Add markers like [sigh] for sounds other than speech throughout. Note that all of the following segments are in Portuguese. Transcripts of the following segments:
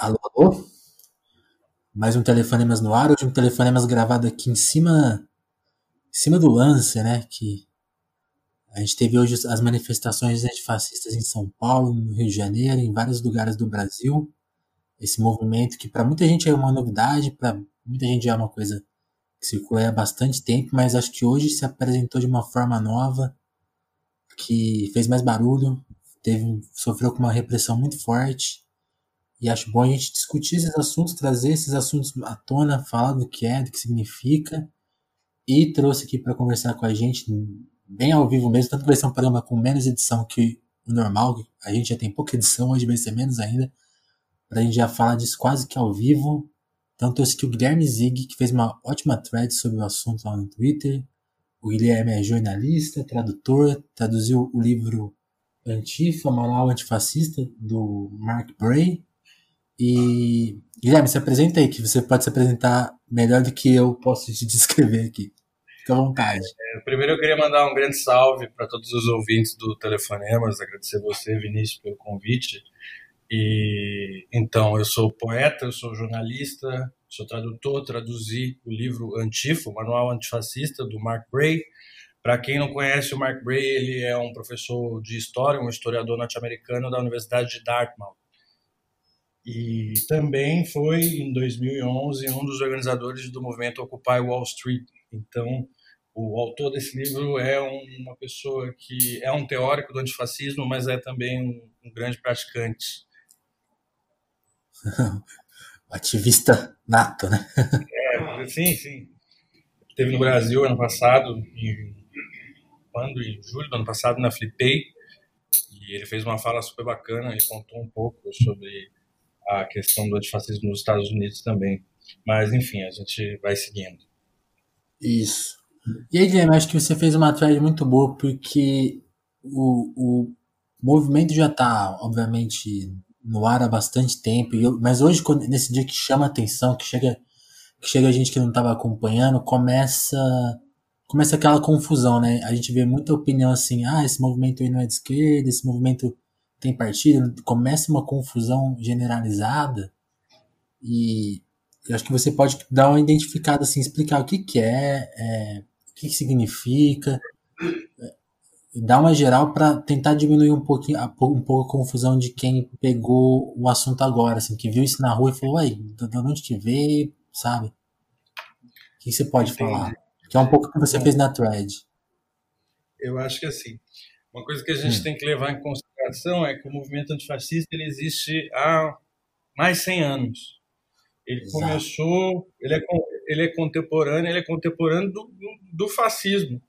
Alô, alô? Mais um Telefonemas no ar, hoje um Telefonemas gravado aqui em cima, em cima do lance, né? Que a gente teve hoje as manifestações antifascistas em São Paulo, no Rio de Janeiro, em vários lugares do Brasil. Esse movimento que para muita gente é uma novidade, para muita gente é uma coisa que circula há bastante tempo, mas acho que hoje se apresentou de uma forma nova, que fez mais barulho, teve, sofreu com uma repressão muito forte e acho bom a gente discutir esses assuntos, trazer esses assuntos à tona, falar do que é, do que significa. E trouxe aqui para conversar com a gente, bem ao vivo mesmo, tanto que vai ser um programa com menos edição que o normal. A gente já tem pouca edição, hoje vai ser menos ainda. Para a gente já falar disso quase que ao vivo. Então trouxe aqui o Guilherme Zig, que fez uma ótima thread sobre o assunto lá no Twitter. O Guilherme é jornalista, tradutor, traduziu o livro Antifa, Manual Antifascista, do Mark Bray. E, Guilherme, se apresenta aí, que você pode se apresentar melhor do que eu posso te [laughs] descrever aqui. Fica à vontade. É, primeiro eu queria mandar um grande salve para todos os ouvintes do Telefonemas, agradecer você, Vinícius, pelo convite. E então, eu sou poeta, eu sou jornalista, sou tradutor, traduzi o livro Antifa, o Manual Antifascista, do Mark Bray. Para quem não conhece o Mark Bray, ele é um professor de história, um historiador norte-americano da Universidade de Dartmouth. E também foi, em 2011, um dos organizadores do movimento Occupy Wall Street. Então, o autor desse livro é uma pessoa que é um teórico do antifascismo, mas é também um, um grande praticante. [laughs] Ativista nato, né? é, sim, sim. Teve no Brasil ano passado, em, quando? Em julho do ano passado, na Flipei, e ele fez uma fala super bacana e contou um pouco sobre a questão do antifascismo nos Estados Unidos também. Mas, enfim, a gente vai seguindo. Isso. E aí, Guilherme, acho que você fez uma thread muito boa, porque o, o movimento já está, obviamente, no ar há bastante tempo, eu, mas hoje, quando, nesse dia que chama atenção, que chega, que chega a gente que não estava acompanhando, começa começa aquela confusão, né? A gente vê muita opinião assim, ah, esse movimento aí não é de esquerda, esse movimento tem partido, começa uma confusão generalizada e eu acho que você pode dar uma identificada, assim, explicar o que, que é, é o que, que significa, é, dar uma geral para tentar diminuir um pouquinho um pouco a confusão de quem pegou o assunto agora, assim, que viu isso na rua e falou, uai, de onde te veio, sabe? O que você pode Entendi. falar? Que é um pouco o que você fez na thread. Eu acho que assim, uma coisa que a gente hum. tem que levar em consideração consideração é que o movimento antifascista ele existe há mais de 100 anos. Ele Exato. começou, ele é, ele é contemporâneo, ele é contemporâneo do, do, do, fascismo.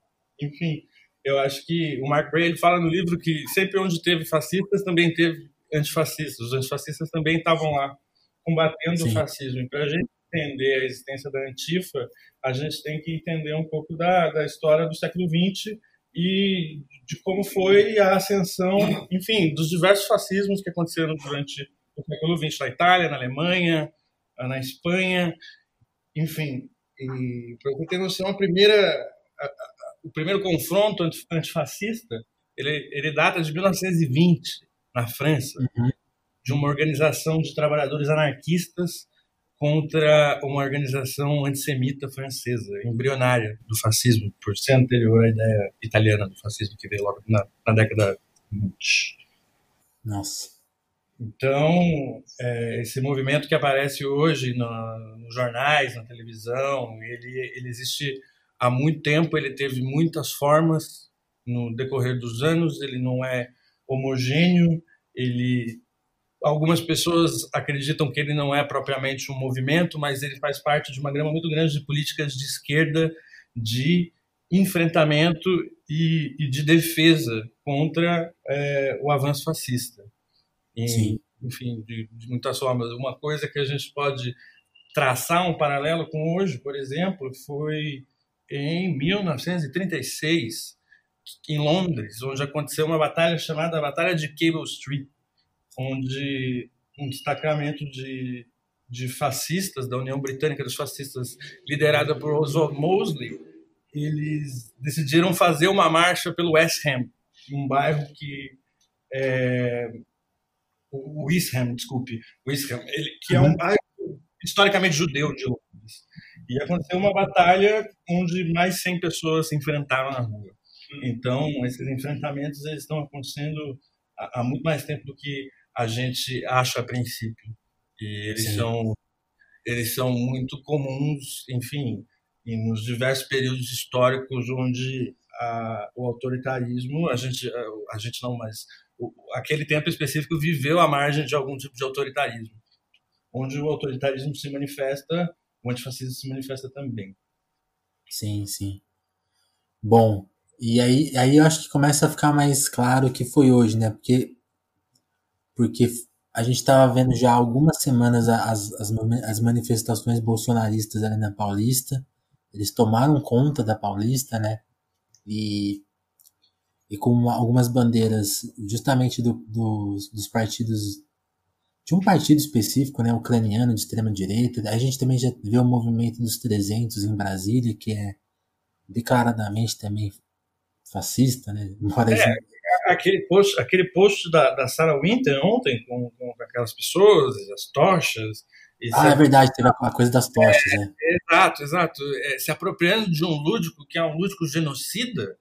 Enfim, eu acho que o Mark Bray ele fala no livro que sempre onde teve fascistas também teve antifascistas. Os antifascistas também estavam lá combatendo Sim. o fascismo. E para a gente entender a existência da Antifa, a gente tem que entender um pouco da, da história do século XX e de como foi a ascensão, enfim, dos diversos fascismos que aconteceram durante o século XX na Itália, na Alemanha, na Espanha, enfim. E para você ter noção, a primeira, a, a, o primeiro confronto antifascista ele, ele data de 1920 na França, uhum. de uma organização de trabalhadores anarquistas contra uma organização antissemita francesa, embrionária do fascismo, por ser anterior à ideia italiana do fascismo que veio logo na, na década 20. Nossa. Então, é, esse movimento que aparece hoje no, nos jornais, na televisão, ele, ele existe há muito tempo, ele teve muitas formas no decorrer dos anos, ele não é homogêneo, ele Algumas pessoas acreditam que ele não é propriamente um movimento, mas ele faz parte de uma grama muito grande de políticas de esquerda de enfrentamento e, e de defesa contra é, o avanço fascista. Sim. Enfim, de, de muitas formas. Uma coisa que a gente pode traçar um paralelo com hoje, por exemplo, foi em 1936, em Londres, onde aconteceu uma batalha chamada Batalha de Cable Street onde um destacamento de, de fascistas da União Britânica dos fascistas, liderada por Oswald Mosley, eles decidiram fazer uma marcha pelo West Ham, um bairro que é, o Wisham, desculpe, Wisham, ele, que é um bairro historicamente judeu de Londres. E aconteceu uma batalha onde mais 100 pessoas se enfrentaram na rua. Então, esses enfrentamentos eles estão acontecendo há, há muito mais tempo do que a gente acha a princípio. E eles são eles são muito comuns, enfim, nos diversos períodos históricos onde a, o autoritarismo, a gente, a, a gente não, mas o, aquele tempo específico viveu à margem de algum tipo de autoritarismo, onde o autoritarismo se manifesta, o antifascismo se manifesta também. Sim, sim. Bom, e aí, aí eu acho que começa a ficar mais claro o que foi hoje, né? Porque, porque a gente estava vendo já há algumas semanas as, as, as manifestações bolsonaristas ali na Paulista. Eles tomaram conta da Paulista, né? E, e com algumas bandeiras justamente do, do, dos partidos de um partido específico, né, ucraniano de extrema direita. A gente também já vê o movimento dos 300 em Brasília, que é declaradamente também fascista, né? Embora é, aquele post, aquele post da, da Sarah Winter ontem com, com aquelas pessoas, as tochas. ah, é verdade, teve a coisa das tochas, é, né? Exato, exato. É, se apropriando de um lúdico que é um lúdico genocida.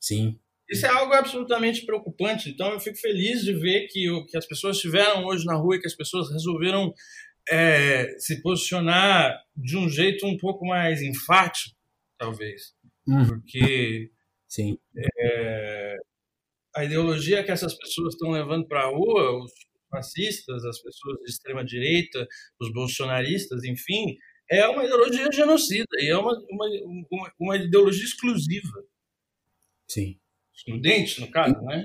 Sim. Isso é algo absolutamente preocupante. Então, eu fico feliz de ver que, o, que as pessoas estiveram hoje na rua e que as pessoas resolveram é, se posicionar de um jeito um pouco mais enfático, talvez. Hum. Porque Sim. É, a ideologia que essas pessoas estão levando para a rua, os fascistas, as pessoas de extrema direita, os bolsonaristas, enfim, é uma ideologia genocida e é uma, uma, uma, uma ideologia exclusiva. Sim. Excludente, no caso, né?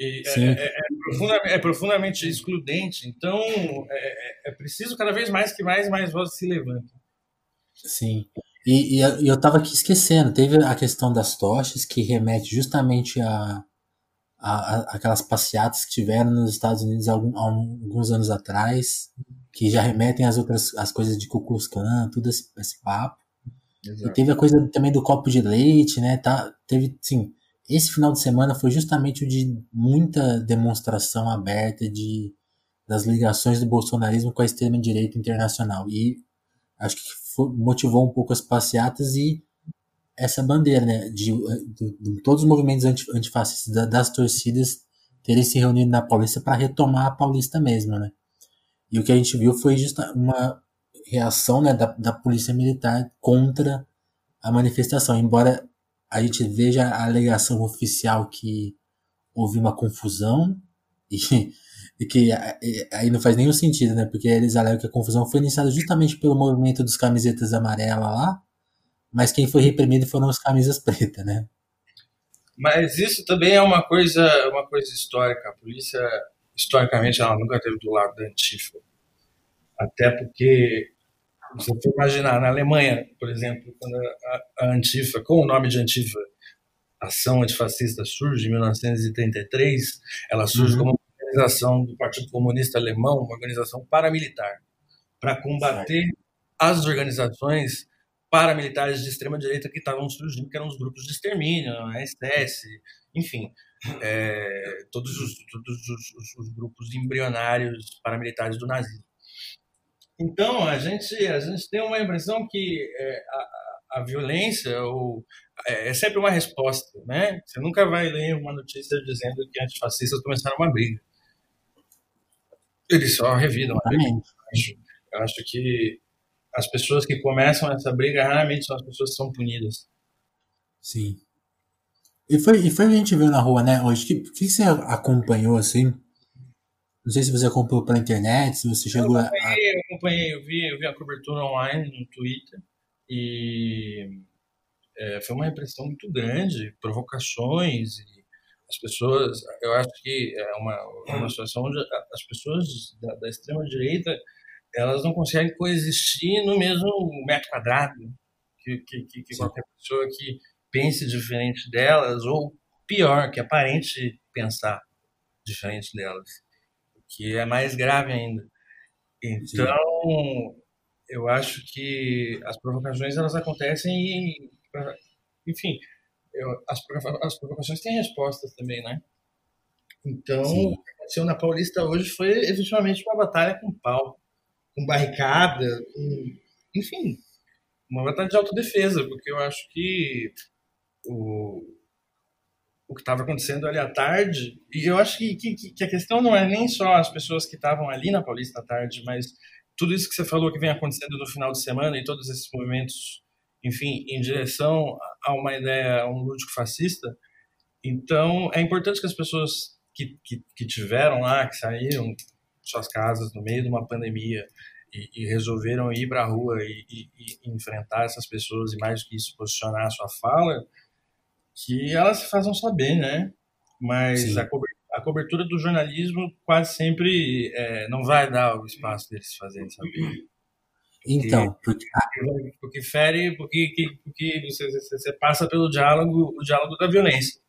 É, é, é, profundamente, é, profundamente, excludente. Então, é, é, é, preciso cada vez mais que mais mais vozes se levantem. Sim. E, e, eu estava aqui esquecendo, teve a questão das tochas, que remete justamente a, a, a aquelas passeatas que tiveram nos Estados Unidos algum, alguns anos atrás, que já remetem às outras as coisas de Ku Klux Klan, tudo esse, esse papo. Exato. E teve a coisa também do copo de leite, né? Tá, teve, sim, esse final de semana foi justamente o de muita demonstração aberta de das ligações do bolsonarismo com a extrema direita internacional. E acho que motivou um pouco as passeatas e essa bandeira, né, de, de, de todos os movimentos anti, antifascistas da, das torcidas terem se reunido na Paulista para retomar a Paulista mesmo, né? E o que a gente viu foi justa uma reação, né, da, da polícia militar contra a manifestação, embora a gente veja a alegação oficial que houve uma confusão [laughs] e e que aí não faz nenhum sentido, né? Porque eles alegam que a confusão foi iniciada justamente pelo movimento dos camisetas amarelas lá, mas quem foi reprimido foram os camisas pretas, né? Mas isso também é uma coisa, uma coisa histórica. A polícia, historicamente, ela nunca esteve do lado da Antifa. Até porque, você imaginar, na Alemanha, por exemplo, quando a, a Antifa, com o nome de Antifa, Ação Antifascista surge em 1933, ela surge uhum. como organização do Partido Comunista Alemão, uma organização paramilitar, para combater as organizações paramilitares de extrema direita que estavam surgindo, que eram os grupos de extermínio, a SS, enfim, é, todos, os, todos os, os, os, grupos embrionários paramilitares do nazismo. Então a gente a gente tem uma impressão que é, a, a, violência ou é, é sempre uma resposta, né? Você nunca vai ler uma notícia dizendo que antifascistas começaram uma briga. Eles só revidam a briga. Eu acho que as pessoas que começam essa briga raramente são as pessoas que são punidas. Sim. E foi, e foi o que a gente viu na rua, né? Hoje, o que, que você acompanhou, assim? Não sei se você acompanhou pela internet, se você chegou eu acompanhei, a. Eu acompanhei, eu vi, eu vi a cobertura online no Twitter e é, foi uma repressão muito grande, provocações e as pessoas, eu acho que é uma, uma situação onde as pessoas da, da extrema-direita elas não conseguem coexistir no mesmo metro quadrado que, que, que, que qualquer pessoa que pense diferente delas, ou pior, que aparente pensar diferente delas, que é mais grave ainda. Então, Sim. eu acho que as provocações elas acontecem e, enfim, eu, as, as provocações têm respostas também, né? Então, Sim. o que aconteceu na Paulista hoje foi efetivamente uma batalha com pau, com barricada, com, enfim, uma batalha de autodefesa, porque eu acho que o, o que estava acontecendo ali à tarde, e eu acho que, que, que, a questão não é nem só as pessoas que estavam ali na Paulista à tarde, mas tudo isso que você falou que vem acontecendo no final de semana e todos esses movimentos, enfim, em direção a uma ideia, a um lúdico fascista. Então, é importante que as pessoas que, que, que tiveram lá, que saíram suas casas no meio de uma pandemia e, e resolveram ir para a rua e, e, e, enfrentar essas pessoas e mais do que isso posicionar a sua fala, que elas se façam saber, né? Mas a cobertura, a cobertura, do jornalismo quase sempre é, não vai dar o espaço deles fazerem saber. Então, porque, porque, porque fere, porque, porque você, você passa pelo diálogo, o diálogo da violência.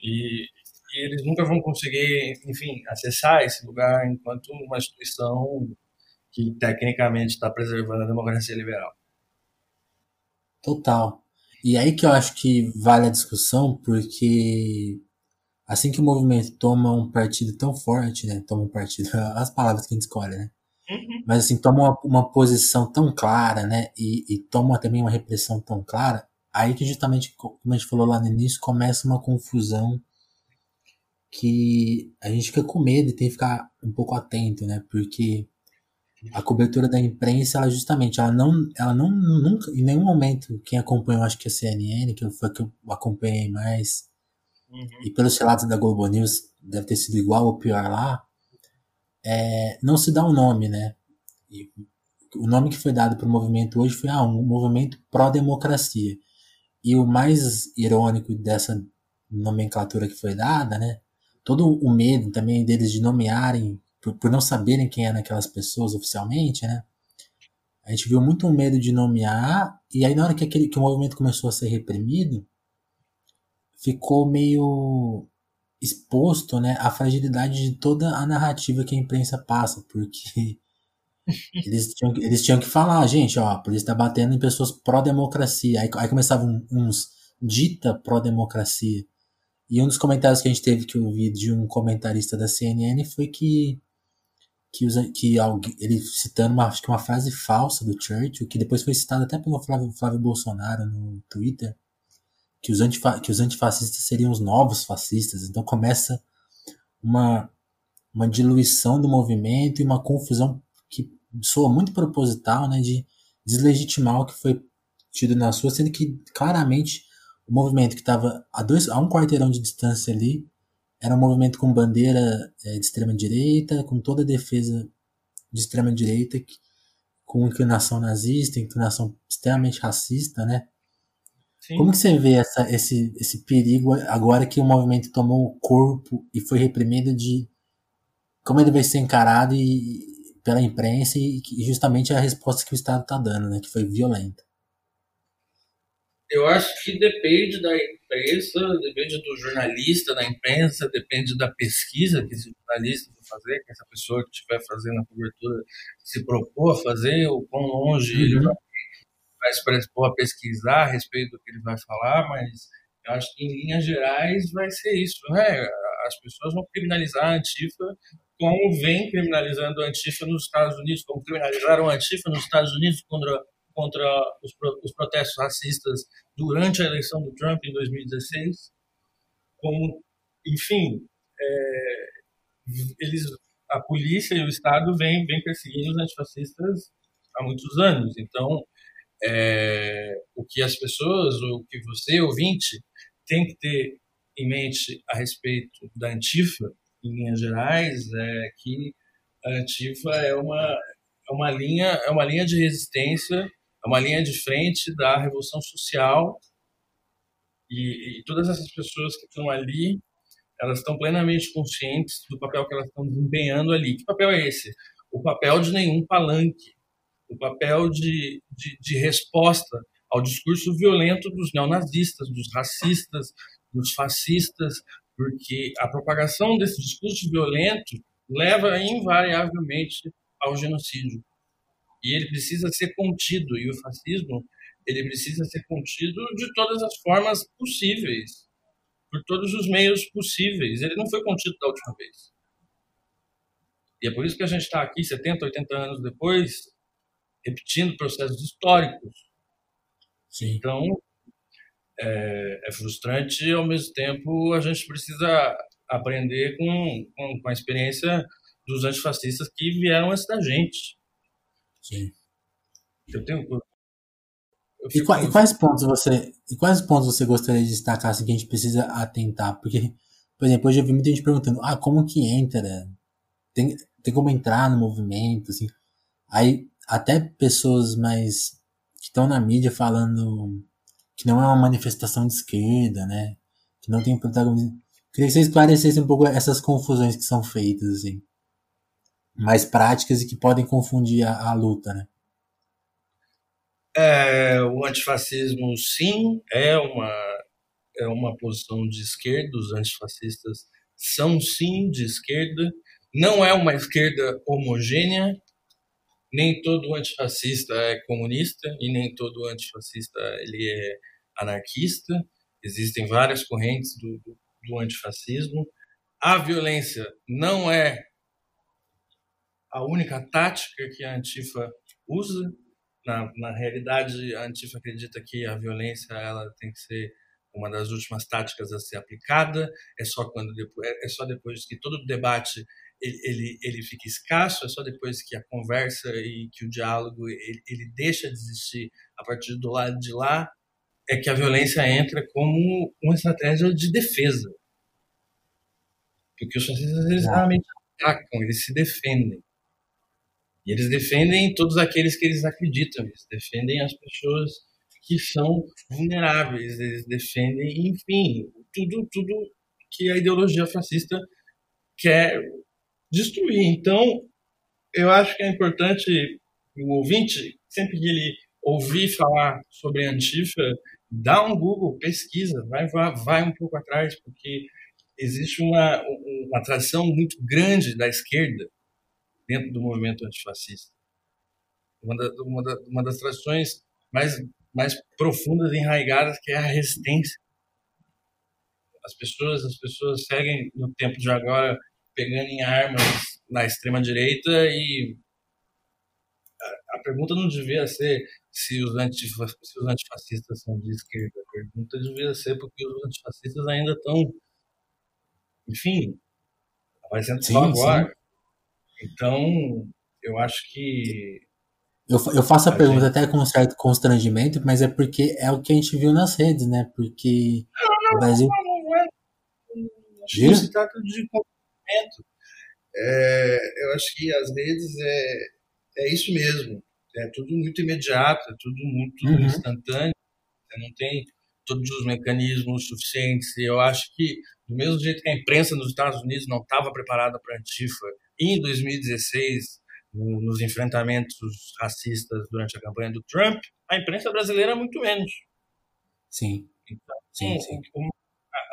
E, e eles nunca vão conseguir, enfim, acessar esse lugar enquanto uma instituição que tecnicamente está preservando a democracia liberal. Total. E aí que eu acho que vale a discussão, porque assim que o movimento toma um partido tão forte, né? Toma um partido, [laughs] as palavras que a gente escolhe, né? Uhum. Mas assim, toma uma, uma, posição tão clara, né? E, e, toma também uma repressão tão clara, aí que justamente, como a gente falou lá no início, começa uma confusão que a gente fica com medo e tem que ficar um pouco atento, né? Porque a cobertura da imprensa, ela justamente, ela não, ela não, nunca, em nenhum momento, quem acompanhou, acho que a CNN, que foi que eu acompanhei mais, uhum. e pelos relatos da Globo News, deve ter sido igual ou pior lá, é, não se dá um nome, né? E o nome que foi dado para o movimento hoje foi ah, um movimento pró-democracia. E o mais irônico dessa nomenclatura que foi dada, né? Todo o medo também deles de nomearem por, por não saberem quem eram aquelas pessoas oficialmente, né? A gente viu muito medo de nomear, e aí na hora que, aquele, que o movimento começou a ser reprimido, ficou meio exposto né, à fragilidade de toda a narrativa que a imprensa passa, porque [laughs] eles tinham, eles tinham que falar, gente, ó, a polícia está batendo em pessoas pró-democracia. Aí, aí começavam uns dita pró-democracia. E um dos comentários que a gente teve que ouvir de um comentarista da CNN foi que que, usa, que alguém, ele citando uma, acho que uma frase falsa do Churchill, que depois foi citada até pelo Flávio, Flávio Bolsonaro no Twitter, que os, antifa, que os antifascistas seriam os novos fascistas. Então começa uma, uma diluição do movimento e uma confusão que soa muito proposital, né, de deslegitimar o que foi tido na sua, sendo que claramente o movimento que estava a, dois, a um quarteirão de distância ali era um movimento com bandeira é, de extrema direita, com toda a defesa de extrema direita, com inclinação nazista, inclinação extremamente racista, né? Sim. Como que você vê essa, esse, esse perigo agora que o movimento tomou o corpo e foi reprimido de como ele vai ser encarado e, pela imprensa e, e justamente a resposta que o Estado está dando, né? Que foi violenta. Eu acho que depende da imprensa, depende do jornalista da imprensa, depende da pesquisa que esse jornalista vai fazer, que essa pessoa que estiver fazendo a cobertura se propor a fazer, ou quão longe uhum. ele vai, vai se predispor a pesquisar a respeito do que ele vai falar, mas eu acho que em linhas gerais vai ser isso, né? As pessoas vão criminalizar a Antifa como vem criminalizando a Antifa nos Estados Unidos, como criminalizaram a Antifa nos Estados Unidos contra contra os, os protestos racistas durante a eleição do Trump em 2016, como, enfim, é, eles, a polícia e o Estado vêm, vêm perseguindo os antifascistas há muitos anos. Então, é, o que as pessoas, o que você, ouvinte, tem que ter em mente a respeito da Antifa, em linhas gerais, é que a Antifa é uma, é uma linha é uma linha de resistência uma linha de frente da revolução social e, e todas essas pessoas que estão ali, elas estão plenamente conscientes do papel que elas estão desempenhando ali. Que papel é esse? O papel de nenhum palanque, o papel de, de, de resposta ao discurso violento dos neonazistas, dos racistas, dos fascistas, porque a propagação desse discurso violento leva invariavelmente ao genocídio e ele precisa ser contido e o fascismo ele precisa ser contido de todas as formas possíveis por todos os meios possíveis ele não foi contido da última vez E é por isso que a gente está aqui 70, 80 anos depois, repetindo processos históricos. Sim. Então, é, é, frustrante e, ao mesmo tempo, a gente precisa aprender com, com, com, a experiência dos antifascistas que vieram antes da gente. Sim. Eu tenho... Eu e, quais, e, quais pontos você e quais pontos você gostaria de destacar assim, que a gente precisa atentar? Porque, por exemplo, hoje eu vi muita gente perguntando, ah, como que entra? Tem, tem como entrar no movimento, assim. Aí até pessoas mais que estão na mídia falando que não é uma manifestação de esquerda, né? Que não tem protagonismo. Queria que você esclarecesse um pouco essas confusões que são feitas, assim. Mais práticas e que podem confundir a, a luta, né? É, o antifascismo, sim, é uma, é uma posição de esquerda. Os antifascistas são, sim, de esquerda. Não é uma esquerda homogênea. Nem todo antifascista é comunista e nem todo antifascista ele é anarquista. Existem várias correntes do, do, do antifascismo. A violência não é a única tática que a Antifa usa. Na, na realidade, a Antifa acredita que a violência ela tem que ser uma das últimas táticas a ser aplicada. É só quando depois, é, é só depois que todo o debate ele, ele, ele fica escasso, é só depois que a conversa e que o diálogo ele, ele deixa de existir a partir do lado de lá é que a violência entra como uma estratégia de defesa. Porque os fascistas eles realmente atacam, eles se defendem. E eles defendem todos aqueles que eles acreditam, eles defendem as pessoas que são vulneráveis, eles defendem, enfim, tudo, tudo que a ideologia fascista quer destruir. Então, eu acho que é importante o ouvinte, sempre que ele ouvir falar sobre Antifa, dá um Google, pesquisa, vai, vai, um pouco atrás, porque existe uma, uma tradição muito grande da esquerda dentro do movimento antifascista. Uma, da, uma, da, uma das tradições mais, mais profundas e enraigadas que é a resistência. As pessoas, as pessoas seguem no tempo de agora pegando em armas na extrema direita e a, a pergunta não devia ser se os, antifa, se os antifascistas são de esquerda. A pergunta devia ser porque os antifascistas ainda estão, enfim, aparecendo só agora. Sim. Então, eu acho que. Eu, eu faço a, a pergunta gente... até com um certo constrangimento, mas é porque é o que a gente viu nas redes, né? Porque não, não, o Brasil. Não, não, é. Acho que se trata de constrangimento. É, eu acho que as redes é, é isso mesmo. É tudo muito imediato, é tudo muito uhum. instantâneo. Não tem todos os mecanismos suficientes. E eu acho que, do mesmo jeito que a imprensa nos Estados Unidos não estava preparada para a Antifa, em 2016, no, nos enfrentamentos racistas durante a campanha do Trump, a imprensa brasileira muito menos. Sim. Então, sim, sim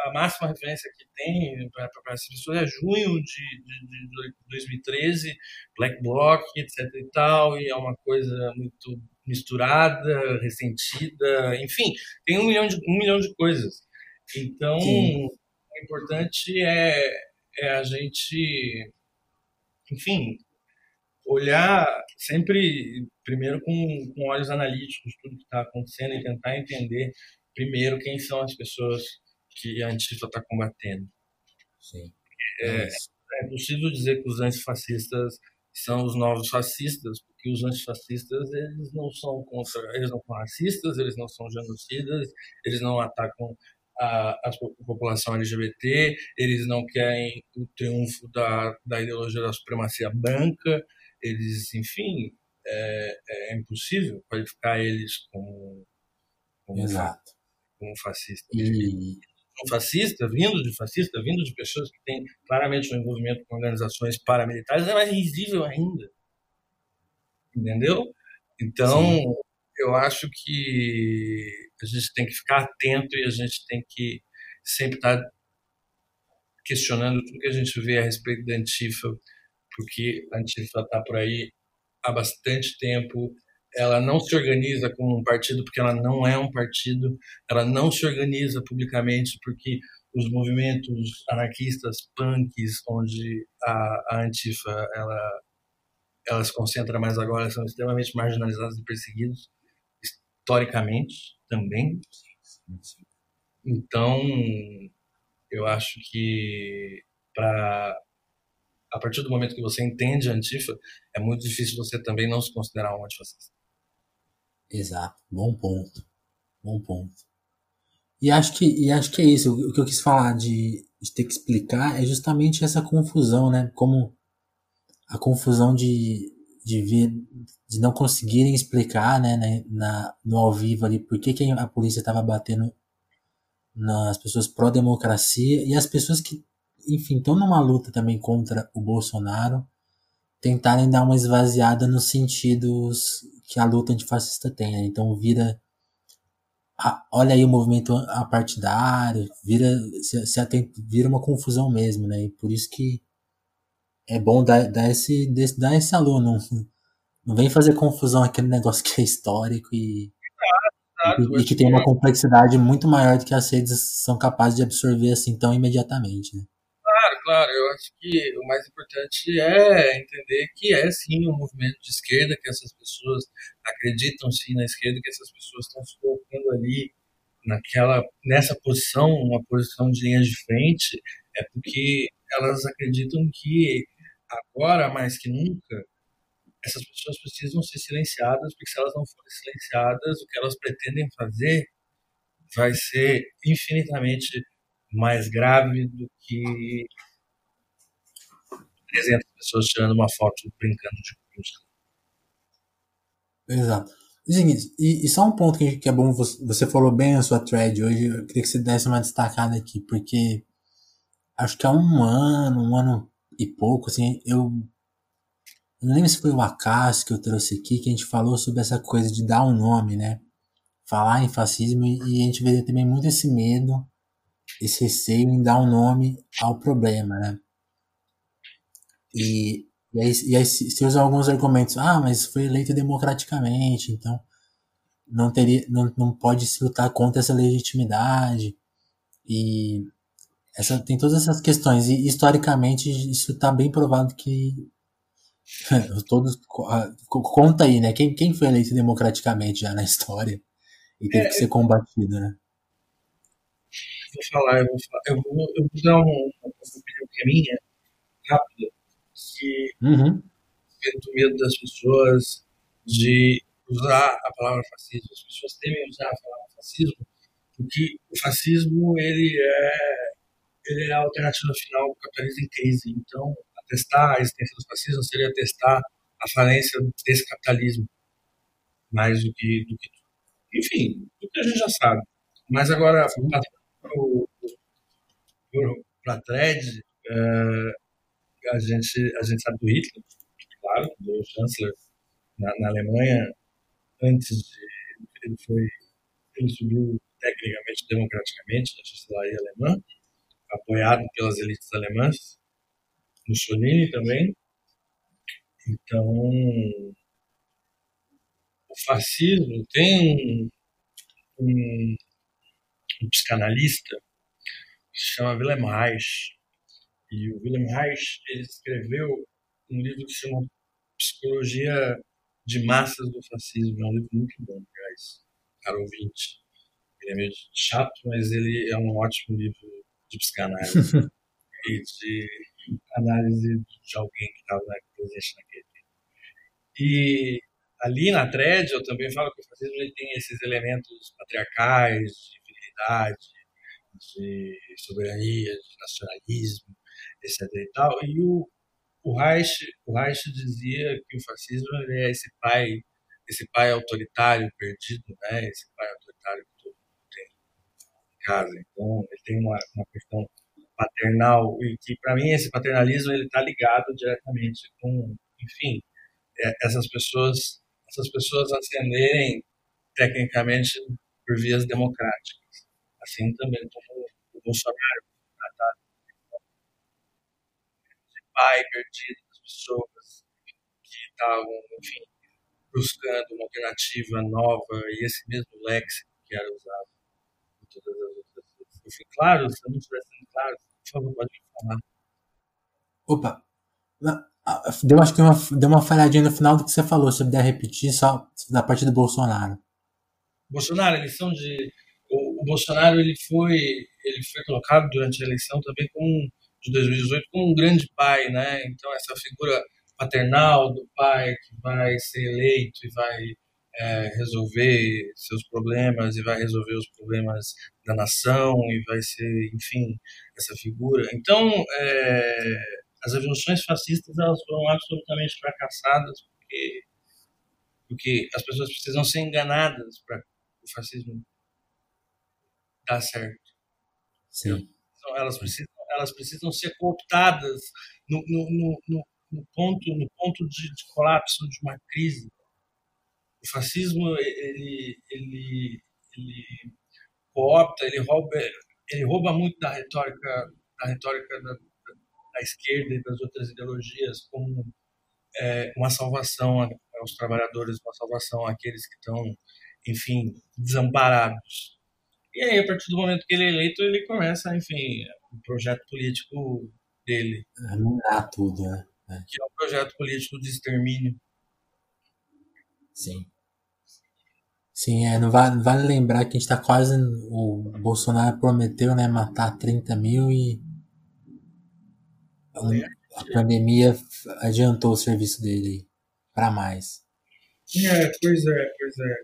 a máxima referência que tem para essas pessoas é junho de, de, de 2013, Black Bloc, etc e tal, e é uma coisa muito misturada, ressentida, enfim, tem um milhão de, um milhão de coisas. Então, Sim. o importante é, é a gente, enfim, olhar sempre, primeiro com, com olhos analíticos, tudo que está acontecendo e tentar entender primeiro quem são as pessoas que a Antifa está combatendo. Sim. É, é possível dizer que os antifascistas são os novos fascistas, porque os antifascistas eles não são contra, eles não são racistas, eles não são genocidas, eles não atacam a, a população LGBT, eles não querem o triunfo da, da ideologia da supremacia branca, eles, enfim, é, é impossível qualificar eles como, como, Exato. como fascistas. E, um fascista, vindo de fascista, vindo de pessoas que têm claramente um envolvimento com organizações paramilitares, é mais risível ainda. Entendeu? Então, Sim. Eu acho que a gente tem que ficar atento e a gente tem que sempre estar questionando tudo que a gente vê a respeito da Antifa, porque a Antifa está por aí há bastante tempo, ela não se organiza como um partido porque ela não é um partido, ela não se organiza publicamente porque os movimentos anarquistas, punks, onde a, a Antifa ela, ela se concentra mais agora, são extremamente marginalizados e perseguidos, historicamente também. Então, eu acho que para a partir do momento que você entende a Antifa, é muito difícil você também não se considerar um antifascista. Exato, bom ponto. Bom ponto. E acho que, e acho que é isso. O que eu quis falar de, de ter que explicar é justamente essa confusão, né? Como a confusão de, de ver, de não conseguirem explicar, né, na, no ao vivo ali, por que, que a polícia estava batendo nas pessoas pró-democracia e as pessoas que, enfim, estão numa luta também contra o Bolsonaro, tentarem dar uma esvaziada nos sentidos que a luta antifascista tem, né? Então vira olha aí o movimento apartidário, vira, se, se atenta, vira uma confusão mesmo, né? E por isso que é bom dar, dar, esse, dar esse aluno. Não, vem fazer confusão aquele negócio que é histórico e, e, e, que tem uma complexidade muito maior do que as redes são capazes de absorver assim tão imediatamente, né? Claro, claro. Eu acho que o mais importante é entender que é sim um movimento de esquerda, que essas pessoas acreditam sim na esquerda, que essas pessoas estão se colocando ali naquela nessa posição, uma posição de linha de frente, é porque elas acreditam que agora mais que nunca essas pessoas precisam ser silenciadas, porque se elas não forem silenciadas, o que elas pretendem fazer vai ser infinitamente mais grave do que 300 pessoas tirando uma foto brincando de cruz. Exato. E, e, só um ponto que, que é bom, você, você falou bem a sua thread hoje, eu queria que você desse uma destacada aqui, porque acho que há um ano, um ano e pouco, assim, eu, não lembro se foi o Acácio que eu trouxe aqui, que a gente falou sobre essa coisa de dar um nome, né? Falar em fascismo e, a gente vê também muito esse medo esse receio em dar um nome ao problema, né? E, e, aí, e aí se, se usa alguns argumentos, ah, mas foi eleito democraticamente, então não teria, não, não pode se lutar contra essa legitimidade e essa tem todas essas questões e historicamente isso está bem provado que [laughs] todos conta aí, né? Quem, quem foi eleito democraticamente já na história e teve é, que ser combatido, né? vou falar, eu vou, falar, eu vou, eu vou dar uma, uma opinião que é minha, rápida, que uhum. do medo das pessoas de usar a palavra fascismo. As pessoas temem usar a palavra fascismo porque o fascismo ele é, ele é a alternativa final do capitalismo em crise. Então, atestar a existência do fascismo seria atestar a falência desse capitalismo, mais do que, do que enfim, do que a gente já sabe. Mas agora, para a thread, uh, a, gente, a gente sabe do Hitler, claro, do chanceler na, na Alemanha, antes de. Ele foi. Ele subiu tecnicamente, democraticamente, na chancelaria alemã, apoiado pelas elites alemãs, Mussolini também. Então, o fascismo tem um, um psicanalista que se chama Wilhelm Reich. E o Wilhelm Reich ele escreveu um livro que se chama Psicologia de Massas do Fascismo. É um livro muito bom, aliás, caro ouvinte. Ele é meio chato, mas ele é um ótimo livro de psicanálise [laughs] e de análise de alguém que estava presente naquele livro. E ali na thread eu também falo que o fascismo ele tem esses elementos patriarcais, de virilidade, de soberania, de nacionalismo, etc. E, tal. e o, o, Reich, o Reich dizia que o fascismo é esse pai, esse pai autoritário perdido, né? esse pai autoritário que todo mundo tem em casa. Então, ele tem uma, uma questão paternal e que, para mim, esse paternalismo ele está ligado diretamente com, enfim, é, essas pessoas essas pessoas ascenderem tecnicamente por vias democráticas. Assim também como o Bolsonaro tratado de pai perdido das pessoas que estavam, enfim, buscando uma alternativa nova e esse mesmo léxico que era usado todas as outras Eu fui claro, se eu não estivesse sendo claro, por favor, pode me falar. Opa, deu, acho que uma, deu uma falhadinha no final do que você falou, se puder repetir só da parte do Bolsonaro. Bolsonaro, a eleição de. O, o, Bolsonaro ele foi, ele foi colocado durante a eleição também como, de 2018 como um grande pai, né? Então, essa figura paternal do pai que vai ser eleito e vai é, resolver seus problemas e vai resolver os problemas da nação e vai ser, enfim, essa figura. Então, é, as revoluções fascistas elas foram absolutamente fracassadas porque, porque as pessoas precisam ser enganadas para o fascismo dar certo. Sim. Então, elas precisam, elas precisam ser cooptadas no, no, no, no ponto, no ponto de, de colapso de uma crise o fascismo ele, ele, ele coopta, ele rouba, ele rouba muito da retórica, da retórica da, da esquerda e das outras ideologias como é, uma salvação aos trabalhadores, uma salvação àqueles que estão, enfim, desamparados. E aí, a partir do momento que ele é eleito, ele começa, enfim, o projeto político dele. Anular tudo, né? Que é um projeto político de extermínio. Sim. Sim, é, não vale, vale lembrar que a gente está quase. O Bolsonaro prometeu né, matar 30 mil e. A pandemia adiantou o serviço dele para mais. É, pois é, pois é.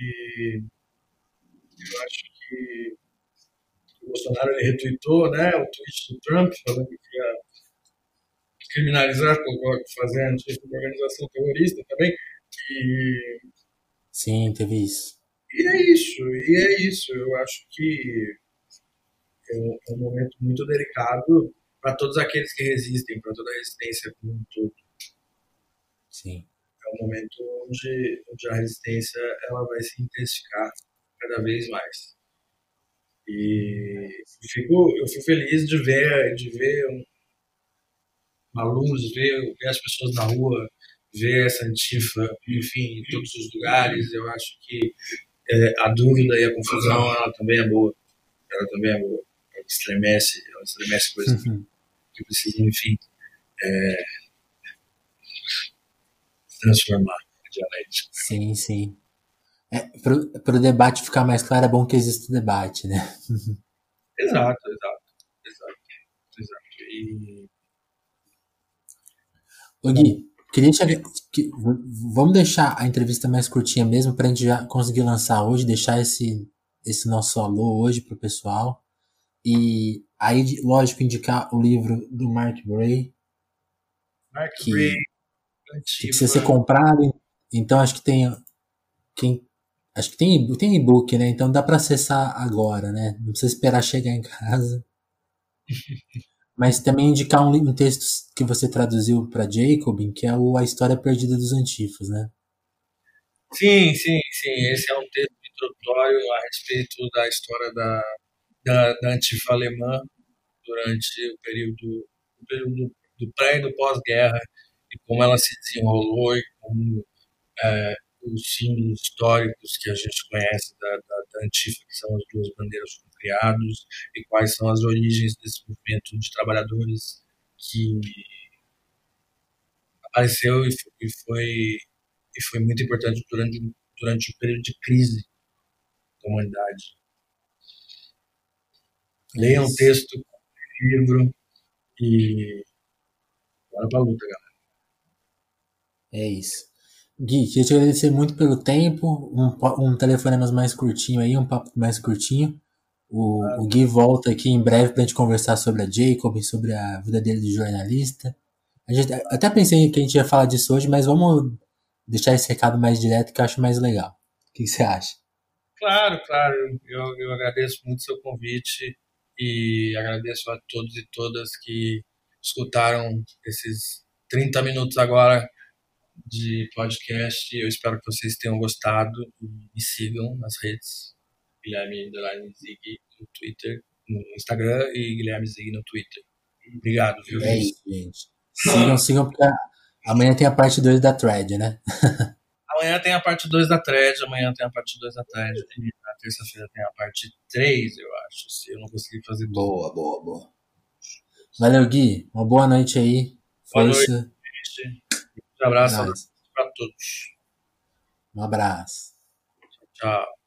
E eu acho que o Bolsonaro ele retweetou né, o tweet do Trump falando que ia criminalizar, fazendo tipo de organização terrorista também. E Sim, teve isso. E é isso, e é isso. Eu acho que é um, é um momento muito delicado para todos aqueles que resistem, para toda a resistência como um todo. Sim. É um momento onde, onde a resistência ela vai se intensificar cada vez mais. E eu fico, eu fico feliz de ver, de ver uma luz, ver, ver as pessoas na rua, ver essa antifa, enfim, em todos os lugares. Eu acho que é, a dúvida e a confusão, ela também é boa. Ela também é boa. Ela estremece, ela estremece coisas uhum. que precisam, enfim, é, transformar a dialética. Sim, sim. É, para o debate ficar mais claro, é bom que exista o debate, né? exato, exato, exato, exato. E... O Gui, Queria te, que, vamos deixar a entrevista mais curtinha mesmo para a gente já conseguir lançar hoje, deixar esse, esse nosso alô hoje pro pessoal. E aí, lógico, indicar o livro do Mark Bray. Mark que, Bray, que precisa ser comprado. Então acho que tem. Quem, acho que tem, tem e-book, né? Então dá para acessar agora, né? Não precisa esperar chegar em casa. [laughs] mas também indicar um, um texto que você traduziu para Jacobin, que é o A História Perdida dos Antifas, né? Sim, sim, sim. Esse é um texto introdutório a respeito da história da, da, da Antifa alemã durante o período, o período do pré e do pós-guerra e como ela se desenrolou e como é, os símbolos históricos que a gente conhece da, da, da que são as duas bandeiras criados e quais são as origens desse movimento de trabalhadores que apareceu e foi, e foi muito importante durante, durante o período de crise da humanidade. Leiam um texto, livro e bora pra luta, galera. É isso. Gui, queria te agradecer muito pelo tempo, um, um telefonema mais curtinho aí, um papo mais curtinho. O, o Gui volta aqui em breve para a gente conversar sobre a Jacob, sobre a vida dele de jornalista. A gente, até pensei que a gente ia falar disso hoje, mas vamos deixar esse recado mais direto que eu acho mais legal. O que você acha? Claro, claro. Eu, eu agradeço muito o seu convite e agradeço a todos e todas que escutaram esses 30 minutos agora de podcast. Eu espero que vocês tenham gostado e me sigam nas redes Guilherme Zig no Twitter, no Instagram e Guilherme Zig no Twitter. Obrigado, viu? É isso, gente. Sigam, sigam, porque amanhã tem a parte 2 da thread, né? [laughs] amanhã tem a parte 2 da thread, amanhã tem a parte 2 da thread. terça-feira tem a parte 3, eu acho, se eu não conseguir fazer tudo. Boa, boa, boa. Valeu, Gui. Uma boa noite aí. Boa noite, gente. Um abraço para todos. Um abraço. Tchau.